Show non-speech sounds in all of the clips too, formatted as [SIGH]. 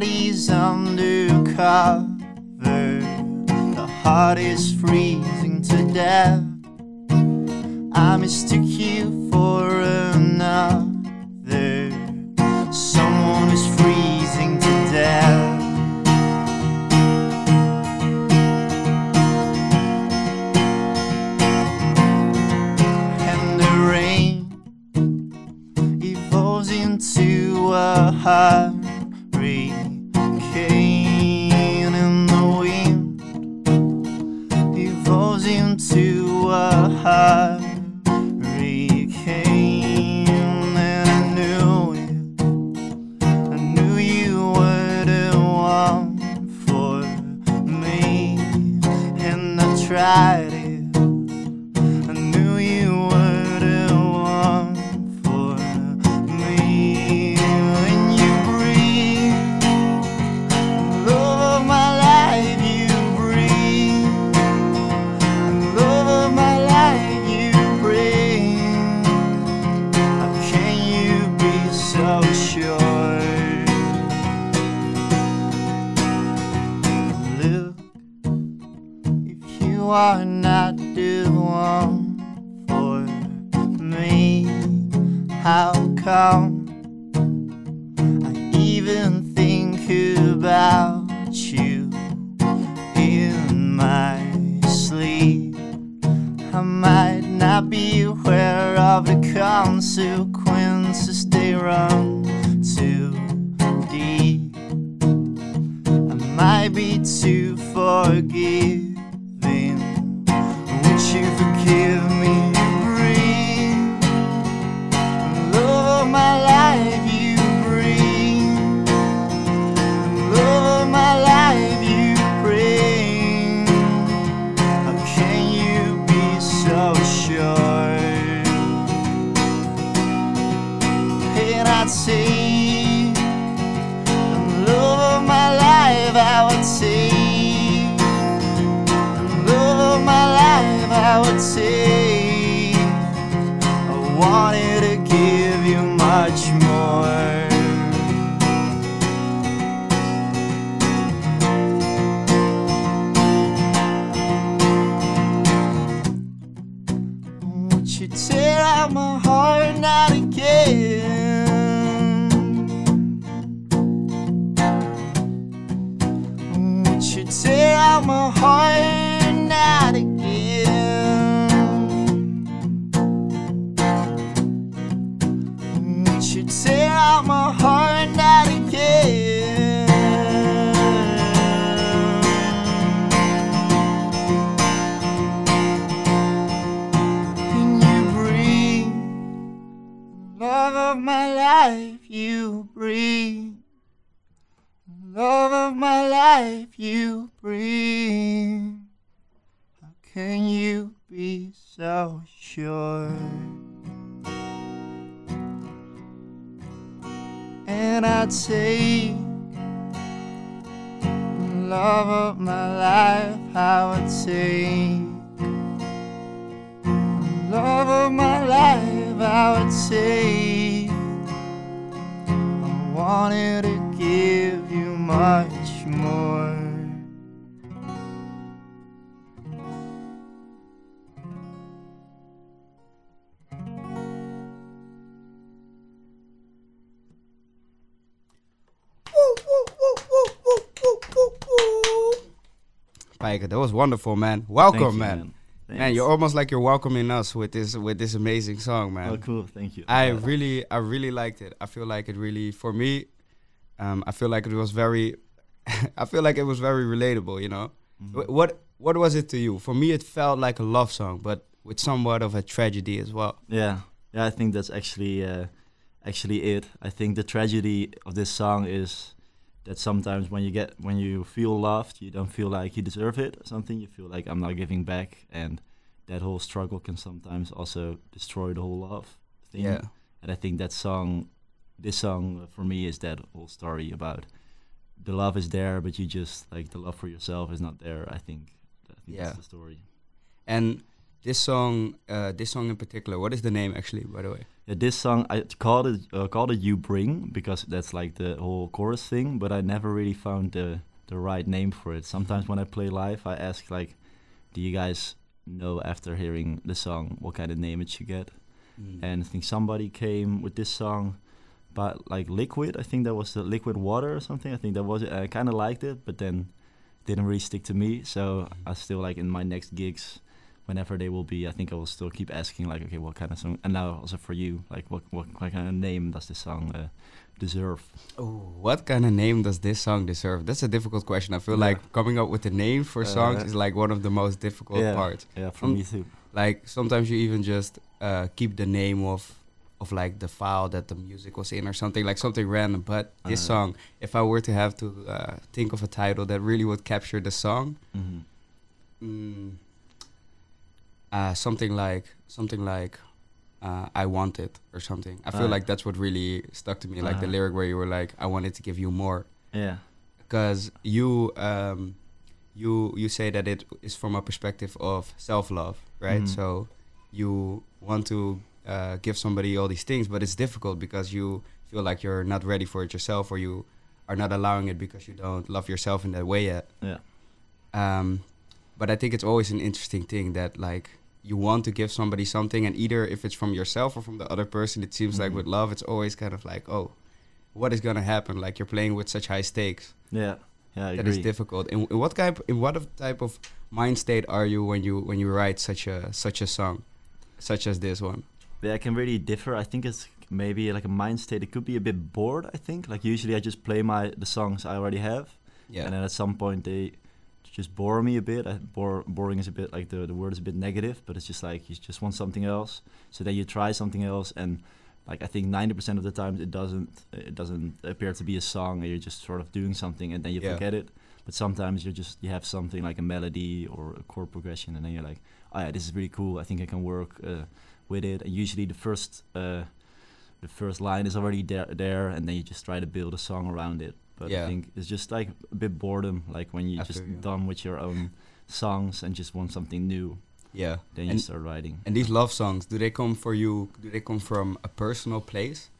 bodies undercover. The heart is freezing to death. I mistook you for another. Someone is freezing to death. And the rain evolves into a hurricane, a hurricane. And I knew it, I knew you were the one for me, and I tried Love of my life, you breathe. Love of my life, you breathe. How can you be so sure? And I'd say, love of my life, I would say. Love of my life, I would say. I wanted to give you much more. Spijker, that was wonderful, man. Welcome, Thank you, man. man. Man, you're almost like you're welcoming us with this with this amazing song, man. Oh, cool. Thank you. I Uh, really, I really liked it. I feel like it really, for me, um, I feel like it was very, [LAUGHS] I feel like it was very relatable. You know, mhm. What what was it to you? For me, it felt like a love song, but with somewhat of a tragedy as well. Yeah, yeah. I think that's actually uh, actually it. I think the tragedy of this song is that sometimes when you get when you feel loved, you don't feel like you deserve it or something. You feel like I'm not giving back, and that whole struggle can sometimes also destroy the whole love thing. Yeah, And I think that song, this song for me is that whole story about the love is there, but you just like the love for yourself is not there. I think. I think Yeah. that's the story. and this song, uh, this song in particular, what is the name actually, by the way? Yeah, this song I called it uh, called it "You Bring" because that's like the whole chorus thing. But I never really found the the right name for it. Sometimes when I play live, I ask like, "Do you guys know after hearing the song what kind of name it should get?" Mm. And I think somebody came with this song, but like liquid. I think that was the liquid water or something. I think that was it. I kind of liked it, but then didn't really stick to me. So I still like in my next gigs whenever they will be, I think I will still keep asking like, okay, what kind of song? And now also for you, like, what what, what kind of name does this song uh, deserve? Oh, what kind of name does this song deserve? That's a difficult question. I feel Yeah. like coming up with a name for songs Uh, is like one of the most difficult yeah, parts. yeah, for Um, me too. Like sometimes you even just uh, keep the name of of like the file that the music was in or something like something random. But this Uh. song, if I were to have to uh, think of a title that really would capture the song, hmm mm, uh, something like something like uh, I want it or something. I feel like that's what really stuck to me, like the Ah. lyric where you were like, "I wanted to give you more," Yeah, because you um, you you say that it is from a perspective of self love, right? Mhm. So you want to uh, give somebody all these things, but it's difficult because you feel like you're not ready for it yourself, or you are not allowing it because you don't love yourself in that way yet. yeah, Um, but I think it's always an interesting thing that like you want to give somebody something, and either if it's from yourself or from the other person, it seems like Mhm. with love, it's always kind of like, oh, what is gonna happen? Like you're playing with such high stakes yeah, yeah. I that is agree. difficult. In, in what type, in what type of mind state are you when you when you write such a such a song, such as this one? Yeah, it can really differ. I think it's maybe like a mind state. It could be a bit bored. I think like usually I just play my the songs I already have, Yeah, and then at some point they just bore me a bit. I, bore, boring is a bit like the the word is a bit negative, but it's just like you just want something else. So then you try something else, and like I think ninety percent of the times it doesn't it doesn't appear to be a song, and you're just sort of doing something, and then you Yeah. forget it. But sometimes you just you have something like a melody or a chord progression, and then you're like, oh yeah, this is really cool. I think I can work uh, with it. And usually the first uh, the first line is already there, there, and then you just try to build a song around it. But Yeah. I think it's just like a bit boredom, like when you're I just you. done with your own songs and just want something new, yeah. then you start writing. And these love songs, do they come for you? Do they come from a personal place?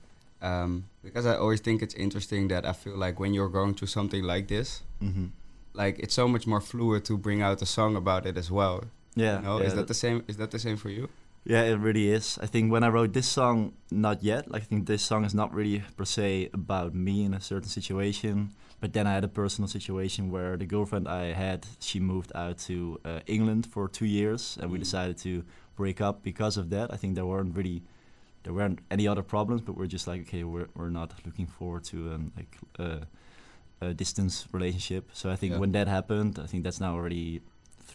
Um, because I always think it's interesting that I feel like when you're going through something like this, hmm like it's so much more fluid to bring out a song about it as well. Yeah, You know? yeah, is that the same? Is that the same for you? Yeah, it really is. I think when I wrote this song, not yet. Like I think this song is not really per se about me in a certain situation. But then I had a personal situation where the girlfriend I had, she moved out to uh, England for two years, and we Mm. decided to break up because of that. I think there weren't really, there weren't any other problems, but we're just like, okay, we're we're not looking forward to um, like uh, a distance relationship. So I think Yeah. when that happened, I think that's now already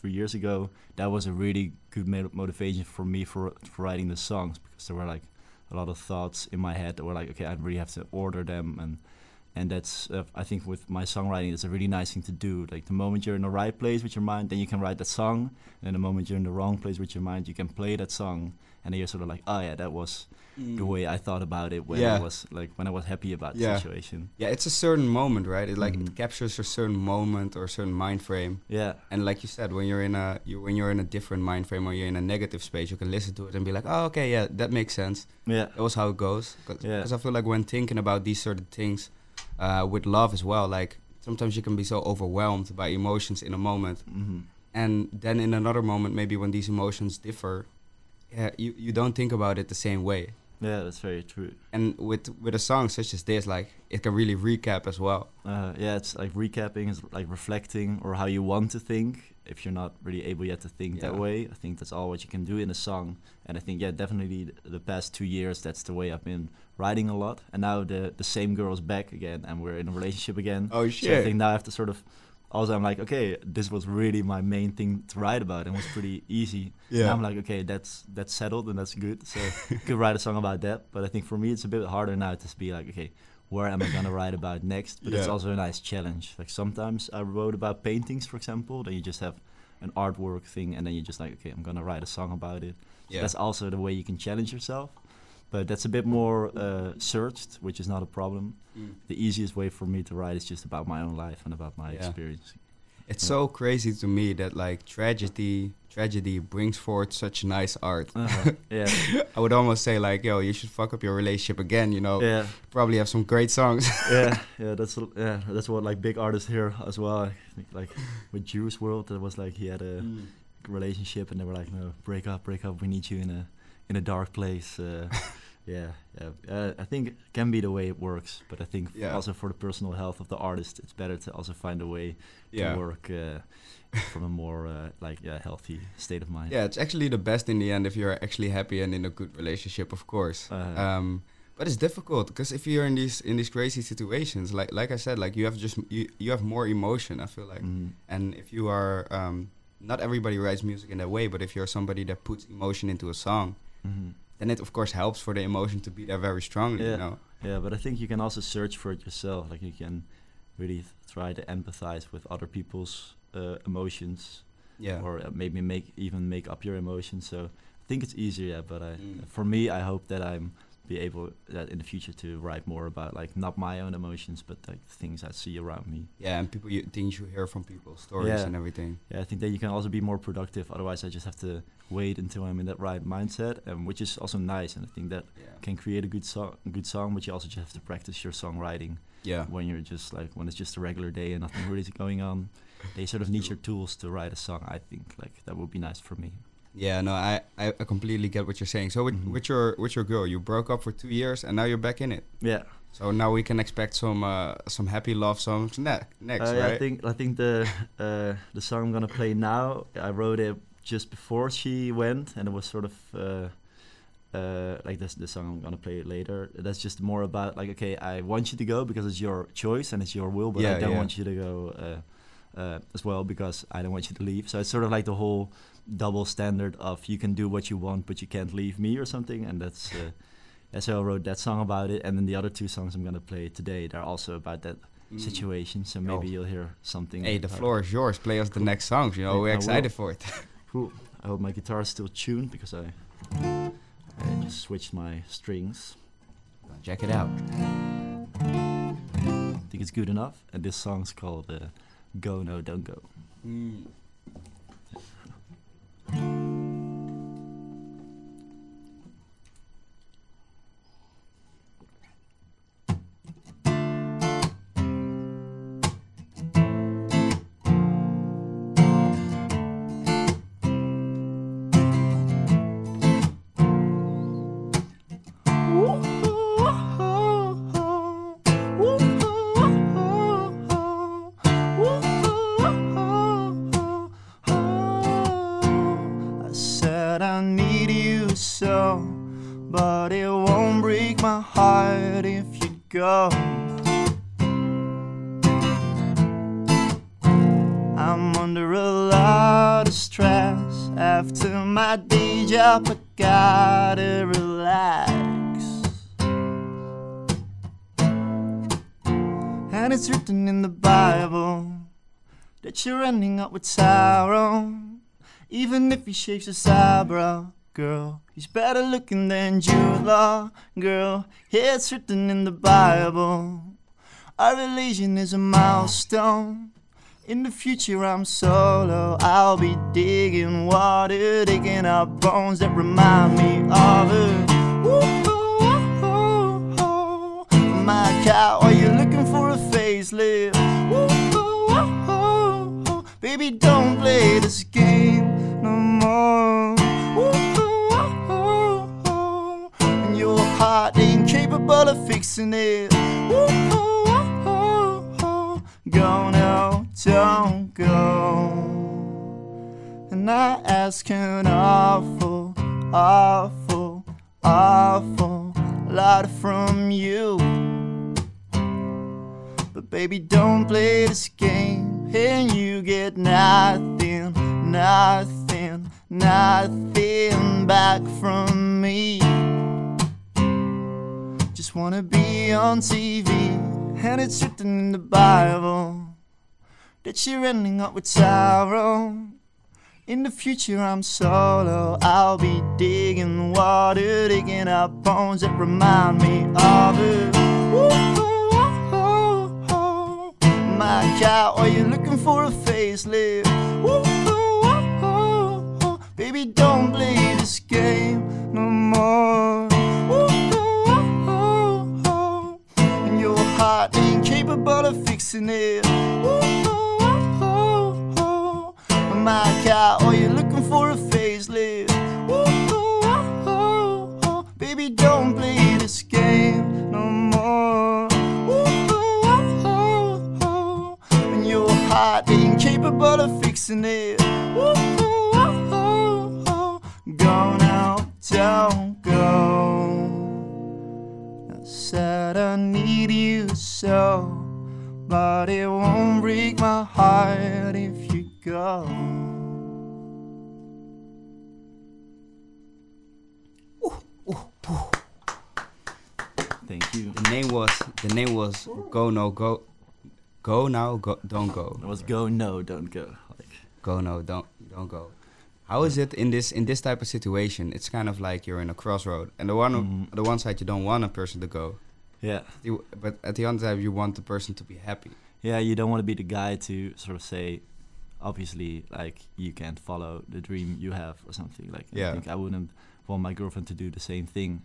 three years ago. That was a really good mo- motivation for me for for writing the songs because there were like a lot of thoughts in my head that were like, okay, I really have to order them and. And that's, uh, I think, with my songwriting, it's a really nice thing to do. Like the moment you're in the right place with your mind, then you can write that song. And the moment you're in the wrong place with your mind, you can play that song. And then you're sort of like, oh yeah, that was the way I thought about it when Yeah. I was like when I was happy about the situation. Yeah, it's a certain moment, right? It like Mhm. it captures a certain moment or a certain mind frame. Yeah, And like you said, when you're in a you when you're in a different mind frame or you're in a negative space, you can listen to it and be like, oh, okay, yeah, that makes sense. yeah, That was how it goes. Because Yeah. I feel like when thinking about these sort of things, uh, with love as well, like sometimes you can be so overwhelmed by emotions in a moment, hmm and then in another moment, maybe when these emotions differ, yeah, you you don't think about it the same way. yeah, that's very true. And with with a song such as this, like it can really recap as well. Uh, yeah, it's like recapping, is like reflecting or how you want to think. If you're not really able yet to think that way, I think that's all what you can do in a song. And I think, yeah, definitely th- the past two years, that's the way I've been writing a lot. And now the the same girl's back again, and we're in a relationship again. Oh So I think now I have to sort of. Also, I'm like, okay, this was really my main thing to write about, and was pretty easy. Yeah. And I'm like, okay, that's that's settled and that's good. So [LAUGHS] could write a song about that. But I think for me, it's a bit harder now to be like, okay, where am I gonna write about next? But it's also a nice challenge. Like sometimes I wrote about paintings, for example. Then you just have an artwork thing, and then you're just like, okay, I'm gonna write a song about it. So Yeah. that's also the way you can challenge yourself. But that's a bit more uh, searched, which is not a problem. Mm. The easiest way for me to write is just about my own life and about my Yeah. experience. It's so crazy to me that like tragedy tragedy brings forth such nice art. Uh-huh. [LAUGHS] yeah, I would almost say like, yo, you should fuck up your relationship again. You know, yeah, probably have some great songs. [LAUGHS] yeah, yeah. That's yeah, that's what like big artists here as well. Think like with Juice WRLD, that was like he had a Mm. relationship, and they were like, no, break up, break up. We need you in a in a dark place. Uh, [LAUGHS] yeah, yeah. Uh, I think it can be the way it works, but I think Yeah. also for the personal health of the artist, it's better to also find a way Yeah. to work uh, from a more uh, like yeah, healthy state of mind. Yeah, it's actually the best in the end if you're actually happy and in a good relationship, of course. Uh, um, but it's difficult because if you're in these in these crazy situations, like like I said, like you have just you, you have more emotion. I feel like, mhm. and if you are um, not everybody writes music in that way, but if you're somebody that puts emotion into a song, Mhm. Then it of course helps for the emotion to be there very strongly. You know, Yeah, but I think you can also search for it yourself. Like you can really try to empathize with other people's uh, emotions, yeah. or uh, maybe make even make up your emotions. So I think it's easier. Yeah, but I, Mm. for me, I hope that I'm be able that in the future to write more about like not my own emotions, but like things I see around me. yeah, and people, you, things you hear from people, stories Yeah. and everything. Yeah, I think that you can also be more productive. Otherwise, I just have to wait until I'm in that right mindset, um, which is also nice. And I think that Yeah, can create a good song, good song, but you also just have to practice your songwriting. yeah, when you're just like when it's just a regular day and nothing really is going on they sort of need your tools to write a song i think like that would be nice for me yeah. No, I, I, completely get what you're saying. So with, Mhm. with your with your girl, you broke up for two years, and now you're back in it. yeah So now we can expect some uh, some happy love songs ne- next, Uh, yeah, right? i think i think the [LAUGHS] uh, the song i'm gonna play now i wrote it just before she went and it was sort of uh, uh, like this the song i'm gonna play later that's just more about like okay i want you to go because it's your choice and it's your will but Yeah, i don't yeah. want you to go uh, as well because i don't want you to leave so it's sort of like the whole double standard of you can do what you want but you can't leave me or something and that's uh, i wrote that song about it and then the other two songs i'm gonna play today they're also about that Mm. situation so maybe Oh. you'll hear something Hey, the floor is yours. Play us the next songs. You know, Yeah, we're excited for it. [LAUGHS] Cool. I hope my guitar is still tuned because I, I just switched my strings. Check it out. I think it's good enough. And this song's called uh, Go No Don't Go. Mm. Under a lot of stress after my day job. I gotta relax. And it's written in the Bible that you're ending up with sorrow. Even if he shaves his eyebrow, girl, he's better looking than Jude Law, girl. It's written in the Bible. Our relation is a milestone. In the future, I'm solo. I'll be digging water, digging up bones that remind me of her. My cow, are you looking for a facelift? Baby, don't play this game no more. Woo-hoo-hoo-hoo. And your heart ain't capable of fixing it. Go no, don't go. And I ask an awful, awful, awful lot from you. But baby, don't play this game, and you get nothing, nothing, nothing back from me. Just wanna be on TV, and it's written in the Bible that you're ending up with sorrow. In the future, I'm solo. I'll be digging water, digging up bones that remind me of. Woo-hoo-hoo-hoo. My cat, or you looking for a facelift? Baby, don't play this game no more. And your heart ain't capable of fixing it. My cat, or you're looking for a facelift? Ooh, ooh, ooh, ooh. Baby, don't play this game no more. Ooh, oh, oh. ooh. And your heart ain't capable of fixing it. Go now, don't go. I said I need you so, but it won't break my heart if you go. Thank you. The name was the name was Go No Go Go Now Go Don't Go. It was go no, don't go. Like Go No Don't Don't Go. How is it in this in this type of situation? It's kind of like you're in a crossroad, and the one Mhm. the one side you don't want a person to go, yeah, you, but at the other side you want the person to be happy. yeah. You don't want to be the guy to sort of say, obviously, like you can't follow the dream you have or something. Like Yeah. I think I wouldn't want my girlfriend to do the same thing,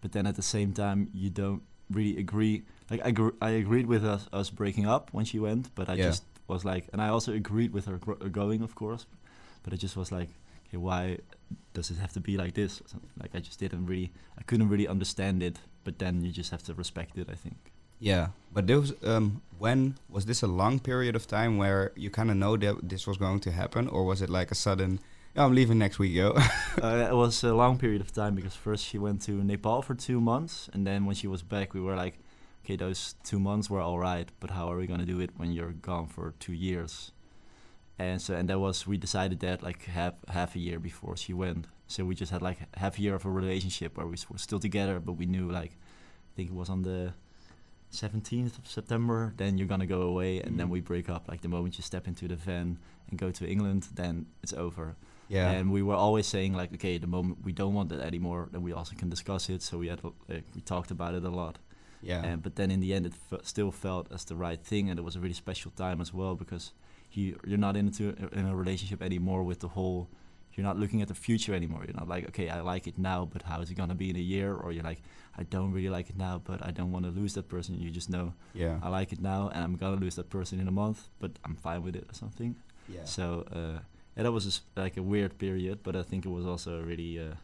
but then at the same time you don't really agree. Like I gr- I agreed with us us breaking up when she went, but I Yeah. just was like, and I also agreed with her gro- going, of course, but it just was like, okay, why does it have to be like this? Like I just didn't really, I couldn't really understand it. But then you just have to respect it, I think. Yeah, but those um, when was this a long period of time where you kind of know that this was going to happen, or was it like a sudden? Yeah, I'm leaving next week, yo. [LAUGHS] uh, it was a long period of time because first she went to Nepal for two months, and then when she was back, we were like, okay, those two months were all right, but how are we gonna do it when you're gone for two years? And so, and that was we decided that like half half a year before she went. So we just had like half a year of a relationship where we were still together, but we knew like, I think it was on the 17th of September. Then you're gonna go away, and then Mhm. we break up. Like the moment you step into the van and go to England, then it's over. yeah, And we were always saying like, okay, the moment we don't want that anymore, then we also can discuss it. So we had like, we talked about it a lot. yeah, And but then in the end, it f- still felt as the right thing, and it was a really special time as well because you you're not into in a relationship anymore with the whole. You're not looking at the future anymore. You're not like, okay, I like it now, but how is it gonna be in a year? Or you're like, I don't really like it now, but I don't want to lose that person. You just know yeah, I like it now, and I'm gonna lose that person in a month, but I'm fine with it or something. yeah. So uh, yeah, that was s like a weird period, but I think it was also a really uh,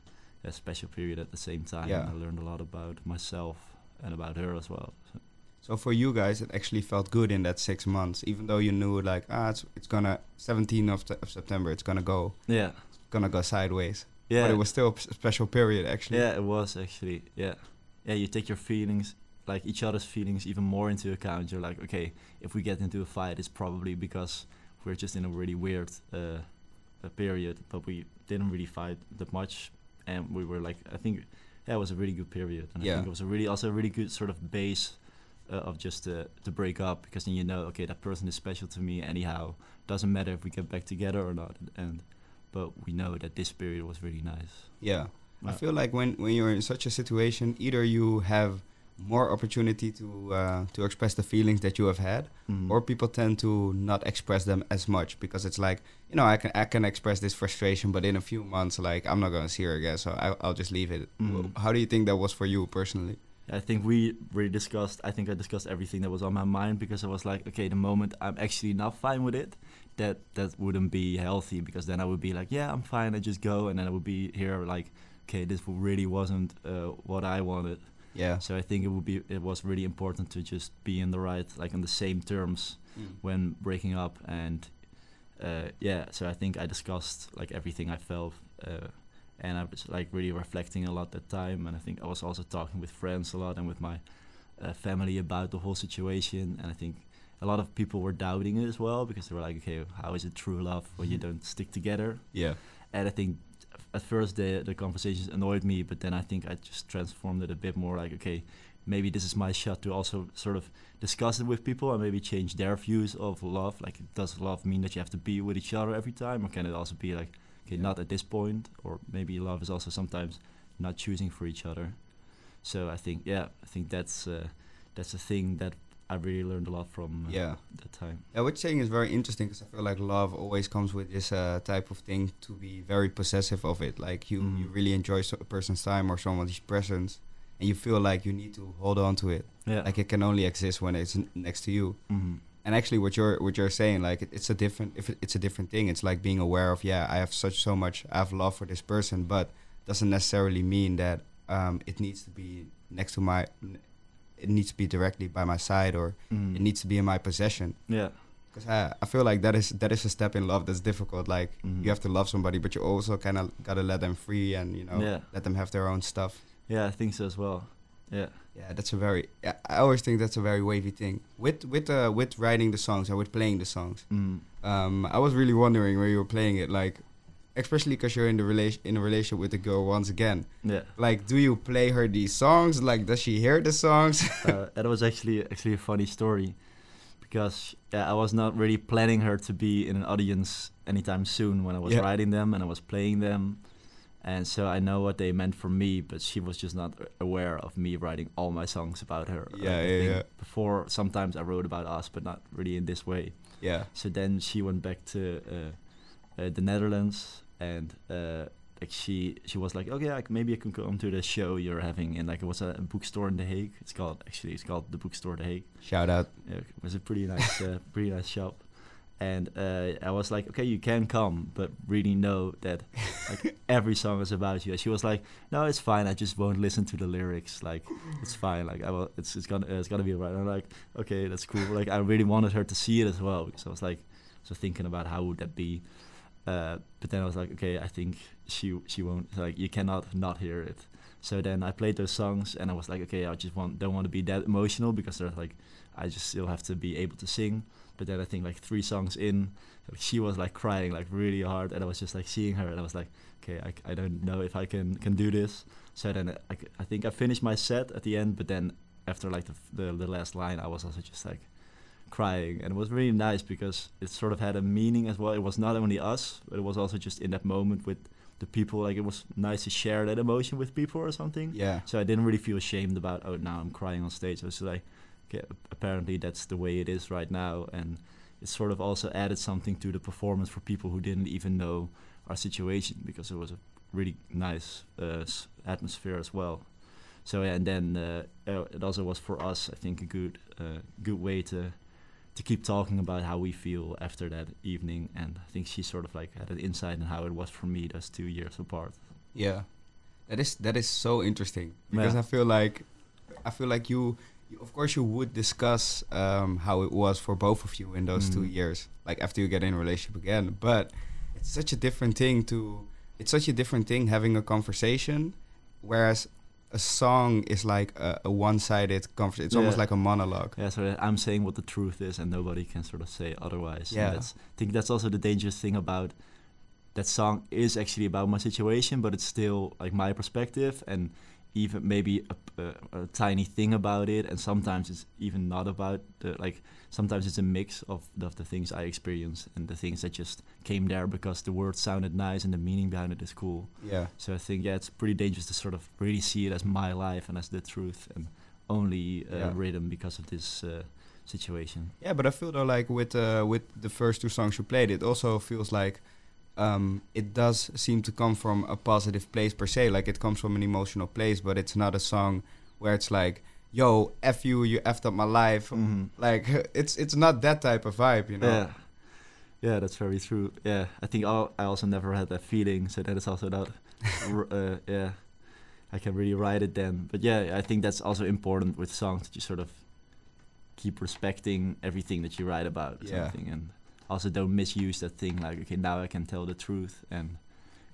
a special period at the same time. Yeah. I learned a lot about myself and about her as well. So, So for you guys, it actually felt good in that six months, even though you knew like ah, it's it's gonna 17th of, of September, it's gonna go, yeah, gonna go sideways. yeah, But it was still a p- special period actually. yeah, it was actually yeah, yeah. You take your feelings, like each other's feelings, even more into account. You're like, okay, if we get into a fight, it's probably because we're just in a really weird uh, a period, but we didn't really fight that much, and we were like, I think, yeah, it was a really good period, and I think it was a really also a really good sort of base uh, of just to to break up because then you know, okay, that person is special to me anyhow. Doesn't matter if we get back together or not, and but we know that this period was really nice. Yeah. I feel like when, when you're in such a situation, either you have more opportunity to uh, to express the feelings that you have had, Mhm. or people tend to not express them as much because it's like you know I can I can express this frustration, but in a few months like I'm not gonna see her again, so I, I'll just leave it. Mhm. How do you think that was for you personally? I think we really discussed. I think I discussed everything that was on my mind because I was like, okay, the moment I'm actually not fine with it, that that wouldn't be healthy because then I would be like, yeah, I'm fine, I just go, and then I would be here like, okay, this really wasn't uh, what I wanted. Yeah. So I think it would be it was really important to just be in the right, like on the same terms when breaking up, and uh, yeah. So I think I discussed like everything I felt. Uh, and I was like really reflecting a lot that time. And I think I was also talking with friends a lot and with my uh, family about the whole situation. And I think a lot of people were doubting it as well because they were like, okay, how is it true love when you don't stick together? Yeah. And I think at first the the conversations annoyed me, but then I think I just transformed it a bit more like, okay, maybe this is my shot to also sort of discuss it with people and maybe change their views of love. Like, does love mean that you have to be with each other every time, or can it also be like, okay, Yeah. not at this point, or maybe love is also sometimes not choosing for each other. So I think, yeah, I think that's uh, that's a thing that I really learned a lot from uh, Yeah. that time. Yeah, what you're saying is very interesting because I feel like love always comes with this uh, type of thing to be very possessive of it. Like you, you Mhm. really enjoy so- a person's time or someone's presence, and you feel like you need to hold on to it. Yeah. Like it can only exist when it's n- next to you. Mhm. And actually, what you're what you're saying, like it, it's a different if it, it's a different thing. It's like being aware of yeah, I have such so much I have love for this person, but doesn't necessarily mean that um, it needs to be next to my. It needs to be directly by my side, or Mhm. it needs to be in my possession. Yeah. Because I, I feel like that is that is a step in love that's difficult. Like Mhm. you have to love somebody, but you also kind of gotta let them free and you know Yeah. let them have their own stuff. Yeah, I think so as well. Yeah. Yeah, that's a very. I always think that's a very wavy thing with with uh, with writing the songs and with playing the songs. Mm. Um, I was really wondering where you were playing it, like, especially because you're in the relation in a relationship with the girl once again. Yeah. Like, do you play her these songs? Like, does she hear the songs? uh, that was actually actually a funny story because yeah, I was not really planning her to be in an audience anytime soon when I was Yeah. writing them and I was playing them. And so I know what they meant for me, but she was just not aware of me writing all my songs about her. Yeah, yeah, yeah. Before, sometimes I wrote about us, but not really in this way. yeah, So then she went back to uh, uh, the Netherlands, and uh, like she she was like, okay, like maybe I can come to the show you're having, and like it was a, a bookstore in The Hague. It's called actually it's called the Bookstore The Hague. shout out. Yeah, it was a pretty nice uh, [LAUGHS] pretty nice shop, and uh, I was like, okay, you can come, but really know that like [LAUGHS] every song is about you. And she was like, no, it's fine. I just won't listen to the lyrics. Like it's fine. Like I will. It's it's gonna uh, it's gonna be alright. And I'm like, okay, that's cool. Like I really wanted her to see it as well because I was like, so thinking about how would that be. Uh, but then I was like, okay, I think she she won't like you cannot not hear it. So then I played those songs and I was like, okay, I just want don't want to be that emotional because there's like I just still have to be able to sing. But then I think like three songs in, like, she was like crying like really hard, and I was just like seeing her, and I was like, okay, I, I don't know if I can can do this. So then I, I think I finished my set at the end, but then after like the, the the last line, I was also just like crying, and it was really nice because it sort of had a meaning as well. It was not only us, but it was also just in that moment with the people. Like it was nice to share that emotion with people or something. Yeah, So I didn't really feel ashamed about oh now I'm crying on stage. I was like, okay, apparently that's the way it is right now, and it sort of also added something to the performance for people who didn't even know our situation because it was a really nice uh, atmosphere as well. So yeah, and then uh, uh, it also was for us, I think, a good uh, good way to to keep talking about how we feel after that evening. And I think she sort of like had an insight on how it was for me those two years apart. yeah. That is that is so interesting because Yeah. I feel like I feel like you, you of course you would discuss um, how it was for both of you in those two Mhm. years, like after you get in a relationship again. But it's such a different thing to it's such a different thing having a conversation, whereas a song is like a, a one-sided conversation. It's almost like a monologue. Yeah, so I'm saying what the truth is, and nobody can sort of say otherwise. Yeah. that's, I think that's also the dangerous thing about that song is actually about my situation, but it's still like my perspective, and even maybe a, a, a tiny thing about it. And sometimes it's even not about the like. Sometimes it's a mix of, of the things I experienced and the things that just came there because the words sounded nice and the meaning behind it is cool. Yeah. So I think yeah, it's pretty dangerous to sort of really see it as my life and as the truth, and only uh, Yeah. rhythm because of this uh, situation. Yeah, but I feel though like with uh, with the first two songs you played, it also feels like um, it does seem to come from a positive place per se. Like it comes from an emotional place, but it's not a song where it's like, "Yo, f you, you effed up my life." Mhm. Like [LAUGHS] it's it's not that type of vibe, you know. Yeah, yeah, that's very true. Yeah, I think I'll, I also never had that feeling, so that is also not. [LAUGHS] r- uh, yeah, I can really write it then. But yeah, I think that's also important with songs that you sort of keep respecting everything that you write about Yeah. something, and also don't misuse that thing. Like, okay, now I can tell the truth, and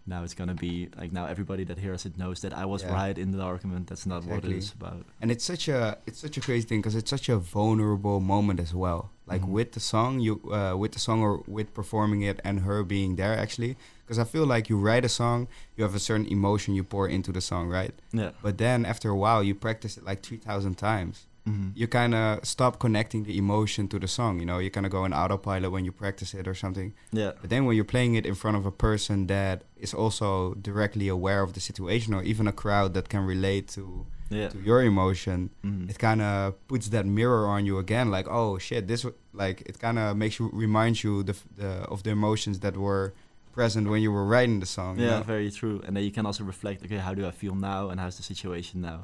now it's gonna be like now everybody that hears it knows that I was Yeah. right in the argument. That's not what it is about. And it's such a it's such a crazy thing because it's such a vulnerable moment as well. Like Mhm. with the song, you uh, with the song or with performing it and her being there actually. Because I feel like you write a song, you have a certain emotion you pour into the song, right? Yeah. But then after a while, you practice it like three thousand times. Hmm You kind of stop connecting the emotion to the song. You know, you kind of go in autopilot when you practice it or something. Yeah. But then when you're playing it in front of a person that is also directly aware of the situation, or even a crowd that can relate to Yeah. to your emotion, Mhm. it kind of puts that mirror on you again. Like, oh shit, this w- like it kind of makes you reminds you the, f- the of the emotions that were present when you were writing the song. you Yeah, know? very true. And then you can also reflect, okay, how do I feel now, and how's the situation now?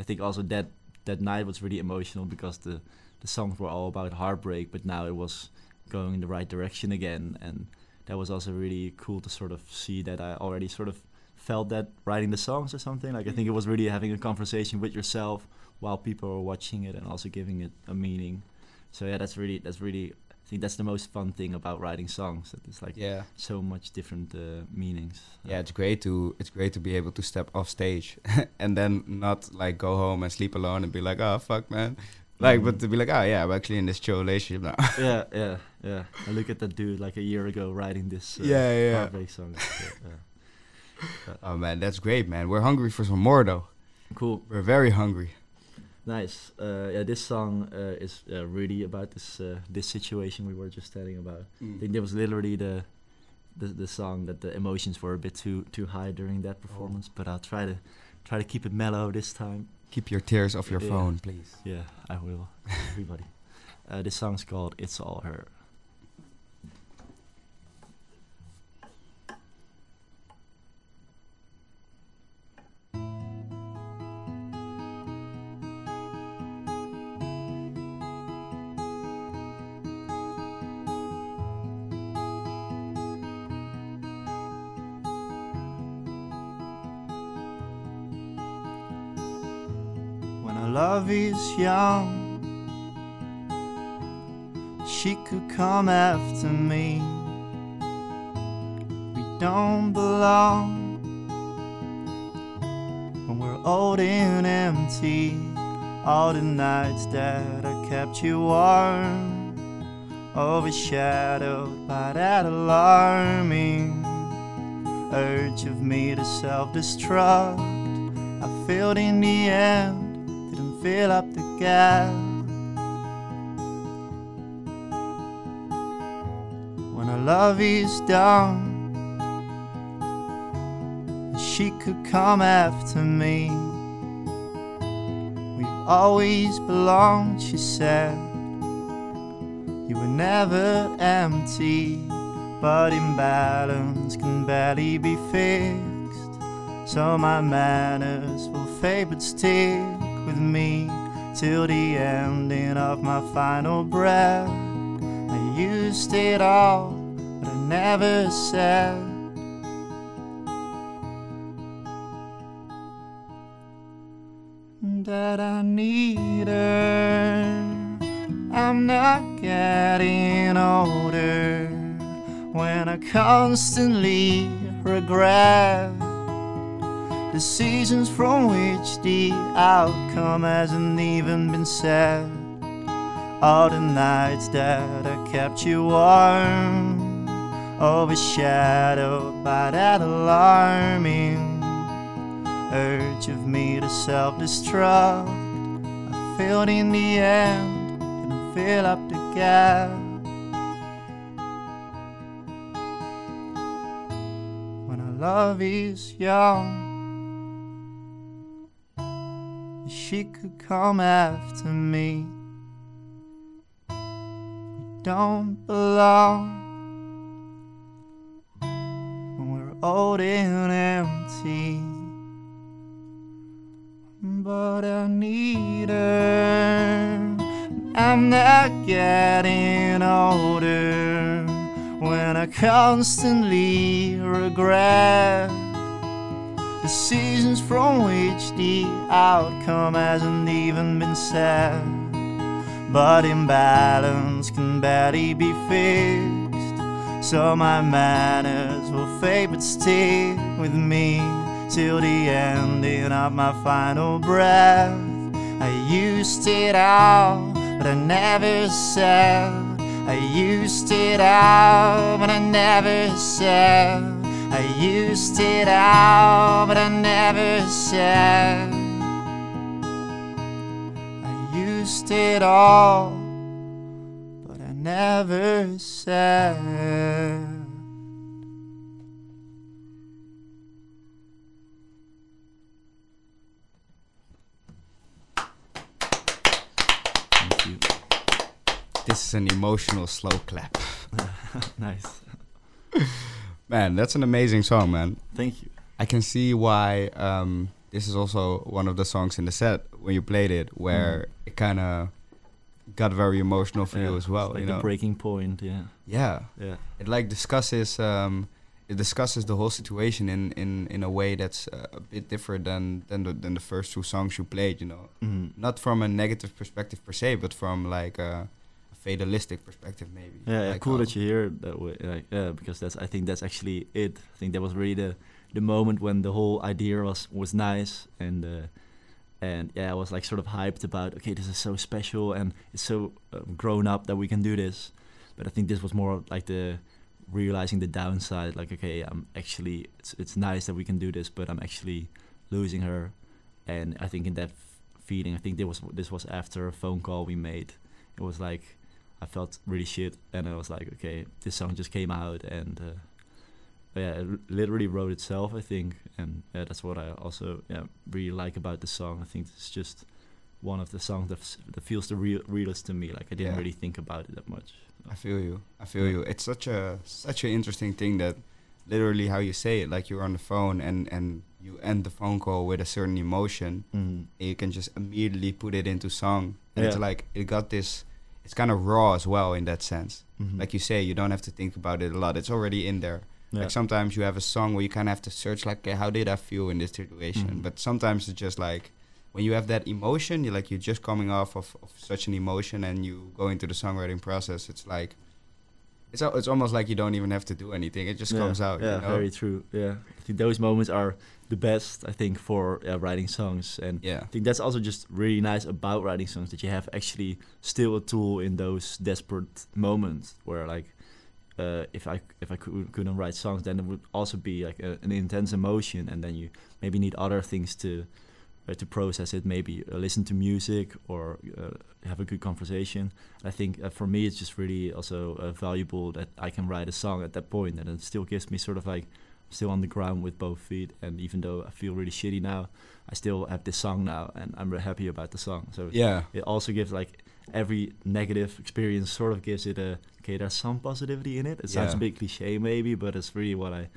I think also that that night was really emotional because the the songs were all about heartbreak, but now it was going in the right direction again, and that was also really cool to sort of see that I already sort of felt that writing the songs or something. Like I think it was really having a conversation with yourself while people were watching it and also giving it a meaning. So yeah, that's really that's really think that's the most fun thing about writing songs. That it's like yeah. so much different uh, meanings. Yeah, it's great to it's great to be able to step off stage [LAUGHS] and then not like go home and sleep alone and be like, oh fuck, man. Like, but to be like, oh yeah, I'm actually in this chill relationship now. [LAUGHS] yeah, [LAUGHS] yeah, yeah. I look at that dude like a year ago writing this uh, Yeah, yeah. heartbreak song. Yeah. oh man, that's great, man. We're hungry for some more though. Cool, We're very hungry. Nice. Uh, yeah, this song uh, is uh, really about this uh, this situation we were just telling about. I think that was literally the, the the song that the emotions were a bit too too high during that performance. But I'll try to try to keep it mellow this time. Keep your tears off your Yeah. phone, please. Yeah, I will. [LAUGHS] Everybody. Uh, this song's called "It's All Her." Is young, she could come after me. We don't belong when we're old and empty. All the nights that I kept you warm, overshadowed by that alarming urge of me to self destruct. I failed in the end, fill up the gap. When our love is done, she could come after me. We've always belonged, she said. You were never empty, but imbalance can barely be fixed. So my manners will fade but stick with me till the ending of my final breath. I used it all, but I never said. That I need her. I'm not getting older when I constantly regret decisions from which the outcome hasn't even been said. All the nights that I kept you warm, overshadowed by that alarming urge of me to self destruct. I failed in the end, didn't fill up the gap. When our love is young, she could come after me. We don't belong when we're old and empty. But I need her. I'm not getting older when I constantly regret decisions from which the outcome hasn't even been said. But imbalance can barely be fixed. So my manners will fade but stay with me till the ending of my final breath. I used it all, but I never said. I used it all, but I never said. I used it all, but I never shared. I used it all, but I never said. This is an emotional slow clap. [LAUGHS] nice. Man, that's an amazing song, man. Thank you. I can see why um, this is also one of the songs in the set when you played it, where Mm. it kind of got very emotional for you as well. like you the know, breaking point. Yeah. yeah, Yeah. it like discusses um, it discusses the whole situation in in in a way that's uh, a bit different than than the, than the first two songs you played. You know, Mhm. not from a negative perspective per se, but from like a fatalistic perspective, maybe. Yeah, Like cool how- that you hear it that way. Like, yeah, because that's I think that's actually it. I think that was really the the moment when the whole idea was was nice and uh, and yeah, I was like sort of hyped about okay, this is so special and it's so um, grown up that we can do this. But I think this was more like the realizing the downside. Like okay, I'm actually it's it's nice that we can do this, but I'm actually losing her. And I think in that f- feeling, I think there was this was after a phone call we made. It was like I felt really shit, and I was like, okay, this song just came out, and uh, yeah, it literally wrote itself, I think, and yeah, that's what I also yeah really like about the song. I think it's just one of the songs that, f- that feels the real realest to me. Like I didn't Yeah. really think about it that much. I feel you. I feel Yeah. you. It's such a such an interesting thing that literally how you say it, like you're on the phone and and you end the phone call with a certain emotion, Mm. and you can just immediately put it into song. And it's like it got this. It's kind of raw as well in that sense. Mhm. Like you say, you don't have to think about it a lot. It's already in there. yeah. Like sometimes you have a song where you kind of have to search, like, okay, how did I feel in this situation? Mhm. But sometimes it's just like when you have that emotion, you're like you're just coming off of, of such an emotion, and you go into the songwriting process. It's like it's it's almost like you don't even have to do anything. It just yeah, comes out. Yeah, you know? very true. Yeah, I think those moments are the best. I think for yeah, writing songs, and yeah. I think that's also just really nice about writing songs that you have actually still a tool in those desperate moments where like uh, if I if I cou- couldn't write songs, then it would also be like a, an intense emotion, and then you maybe need other things to uh, to process it. Maybe uh, listen to music or uh, have a good conversation. I think uh, for me, it's just really also uh, valuable that I can write a song at that point, and it still gives me sort of like still on the ground with both feet. And even though I feel really shitty now, I still have this song now, and I'm really happy about the song. So Yeah. it also gives like every negative experience sort of gives it a okay. There's some positivity in it. It sounds Yeah. a bit cliche maybe, but it's really what I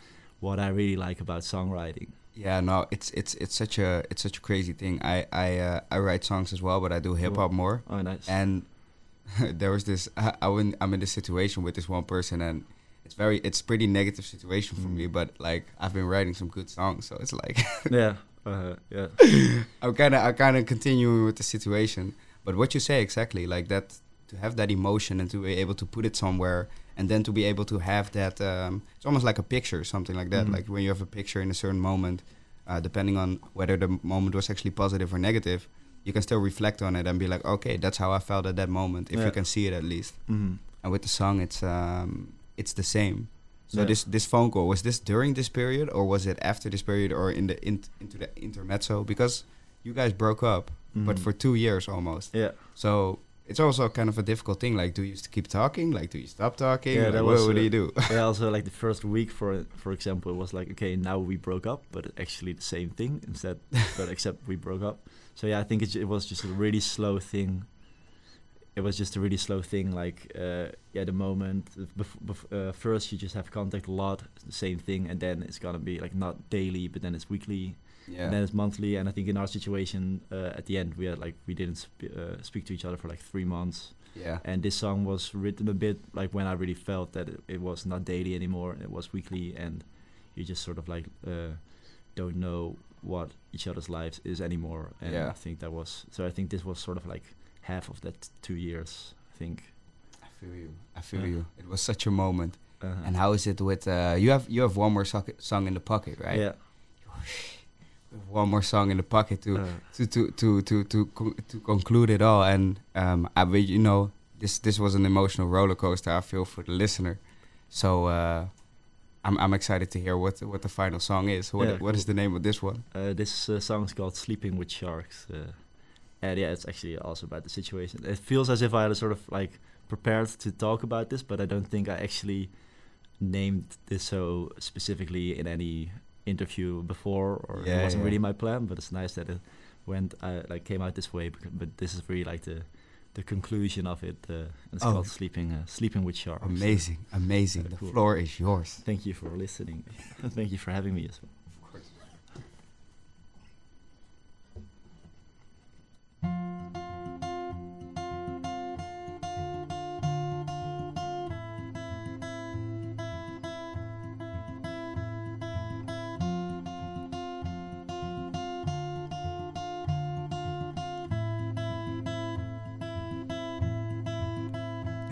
what I really like about songwriting. Yeah, no, it's it's it's such a it's such a crazy thing. I I uh, I write songs as well, but I do hip hop more. Oh, nice. and [LAUGHS] there was this I, I went, I'm in this situation with this one person and it's very it's pretty negative situation for Mm. me but like I've been writing some good songs so it's like [LAUGHS] yeah, uh, yeah, [LAUGHS] I'm kind of I'm kind of continuing with the situation but what you say exactly like that to have that emotion and to be able to put it somewhere and then to be able to have that um, it's almost like a picture something like that Mhm. like when you have a picture in a certain moment uh, depending on whether the moment was actually positive or negative you can still reflect on it and be like okay that's how I felt at that moment if Yeah. you can see it at least Mhm. and with the song it's um it's the same so Yeah. this this phone call was this during this period or was it after this period or in the in, into the intermezzo because you guys broke up but Mhm. for two years almost yeah. so it's also kind of a difficult thing like do you keep talking like do you stop talking Yeah, like, what, what do uh, you do [LAUGHS] yeah, [LAUGHS] also like the first week, for for example, it was like okay, now we broke up, but actually the same thing instead, but except we broke up. So yeah, I think it, it was just a really slow thing. It was just a really slow thing. Like uh, yeah, the moment bef- bef- uh, first you just have contact a lot, the same thing, and then it's gonna be like not daily, but then it's weekly, yeah and then it's monthly. And I think in our situation, uh, at the end, we had like we didn't sp- uh, speak to each other for like three months yeah and this song was written a bit like when I really felt that it, it was not daily anymore. It was weekly, and you just sort of like uh, don't know what each other's lives is anymore. And Yeah. I think that was so. I think this was sort of like half of that two years. I think. I feel you I feel Yeah. you it was such a moment Uh-huh. and how is it with uh you have you have one more sock- song in the pocket right Yeah. One more song in the pocket to uh, to to to to to, co- to conclude it all. And um I but you know this this was an emotional roller coaster I feel for the listener. So uh I'm I'm excited to hear what the, what the final song is. What Yeah, what is cool. the name of this one? Uh, this uh, song is called "Sleeping with Sharks," uh, and yeah, it's actually also about the situation. It feels as if I had sort of like prepared to talk about this, but I don't think I actually named this so specifically in any interview before, or Yeah, it wasn't yeah. really my plan. But it's nice that it went uh, like came out this way. But this is really like the the conclusion of it. Uh, and it's Oh. called "Sleeping uh, Sleeping with Sharks." Amazing, amazing. The cool. floor is yours. Thank you for listening. [LAUGHS] Thank you for having me as well.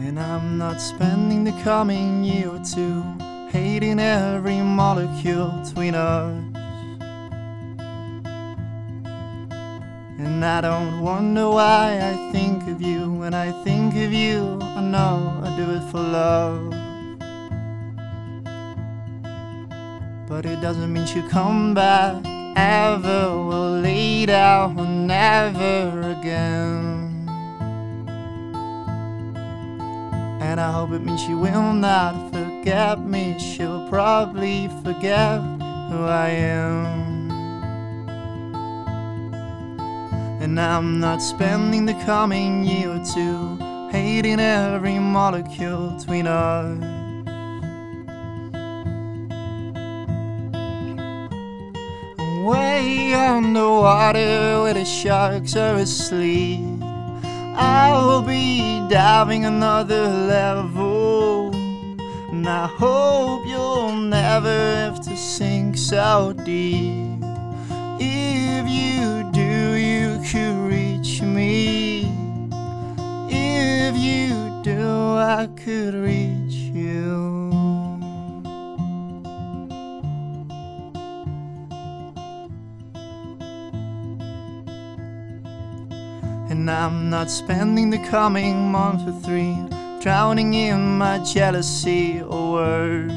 And I'm not spending the coming year or two hating every molecule between us. And I don't wonder why I think of you. When I think of you, I know I do it for love. But it doesn't mean she'll come back ever. We'll lay down never again. And I hope it means she will not forget me. She'll probably forget who I am. And I'm not spending the coming year or two hating every molecule between us. Way underwater where the sharks are asleep. I'll be diving another level. And I hope you'll never have to sink so deep. If you do, you could reach me. If you do, I could reach you. And I'm not spending the coming month or three drowning in my jealousy or worse.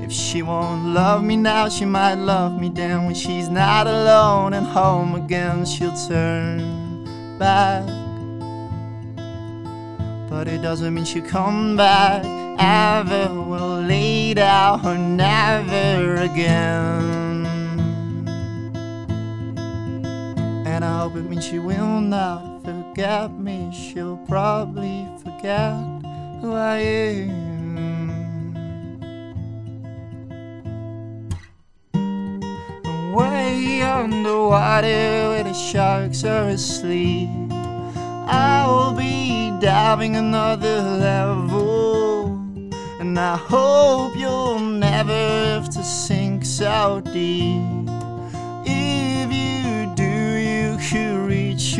If she won't love me now, she might love me then. When she's not alone and home again, she'll turn back. But it doesn't mean she'll come back ever. We'll lay down her never again. And I hope she will not forget me. She'll probably forget who I am. Way underwater where the sharks are asleep. I'll be diving another level. And I hope you'll never have to sink so deep.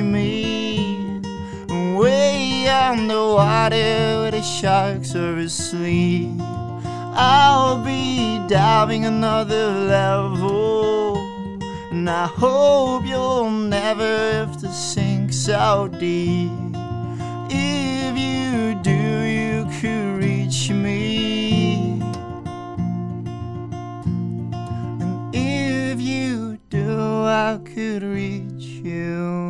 Reach me. Way underwater where the sharks are asleep. I'll be diving another level. And I hope you'll never have to sink so deep. If you do, you could reach me. And if you do, I could reach you.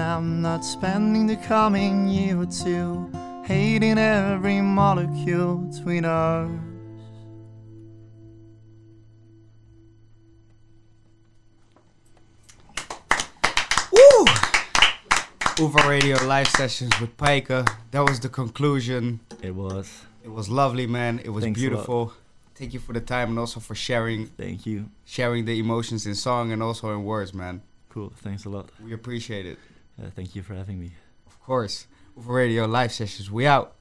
And I'm not spending the coming year or two hating every molecule between us. Woo! Uva Radio live sessions with Paika. That was the conclusion. It was. It was lovely, man. It was Thanks beautiful. Thank you for the time and also for sharing Thank you. sharing the emotions in song and also in words, man. Cool. Thanks a lot. We appreciate it. Uh, thank you for having me. Of course. Uva Radio live sessions. We out.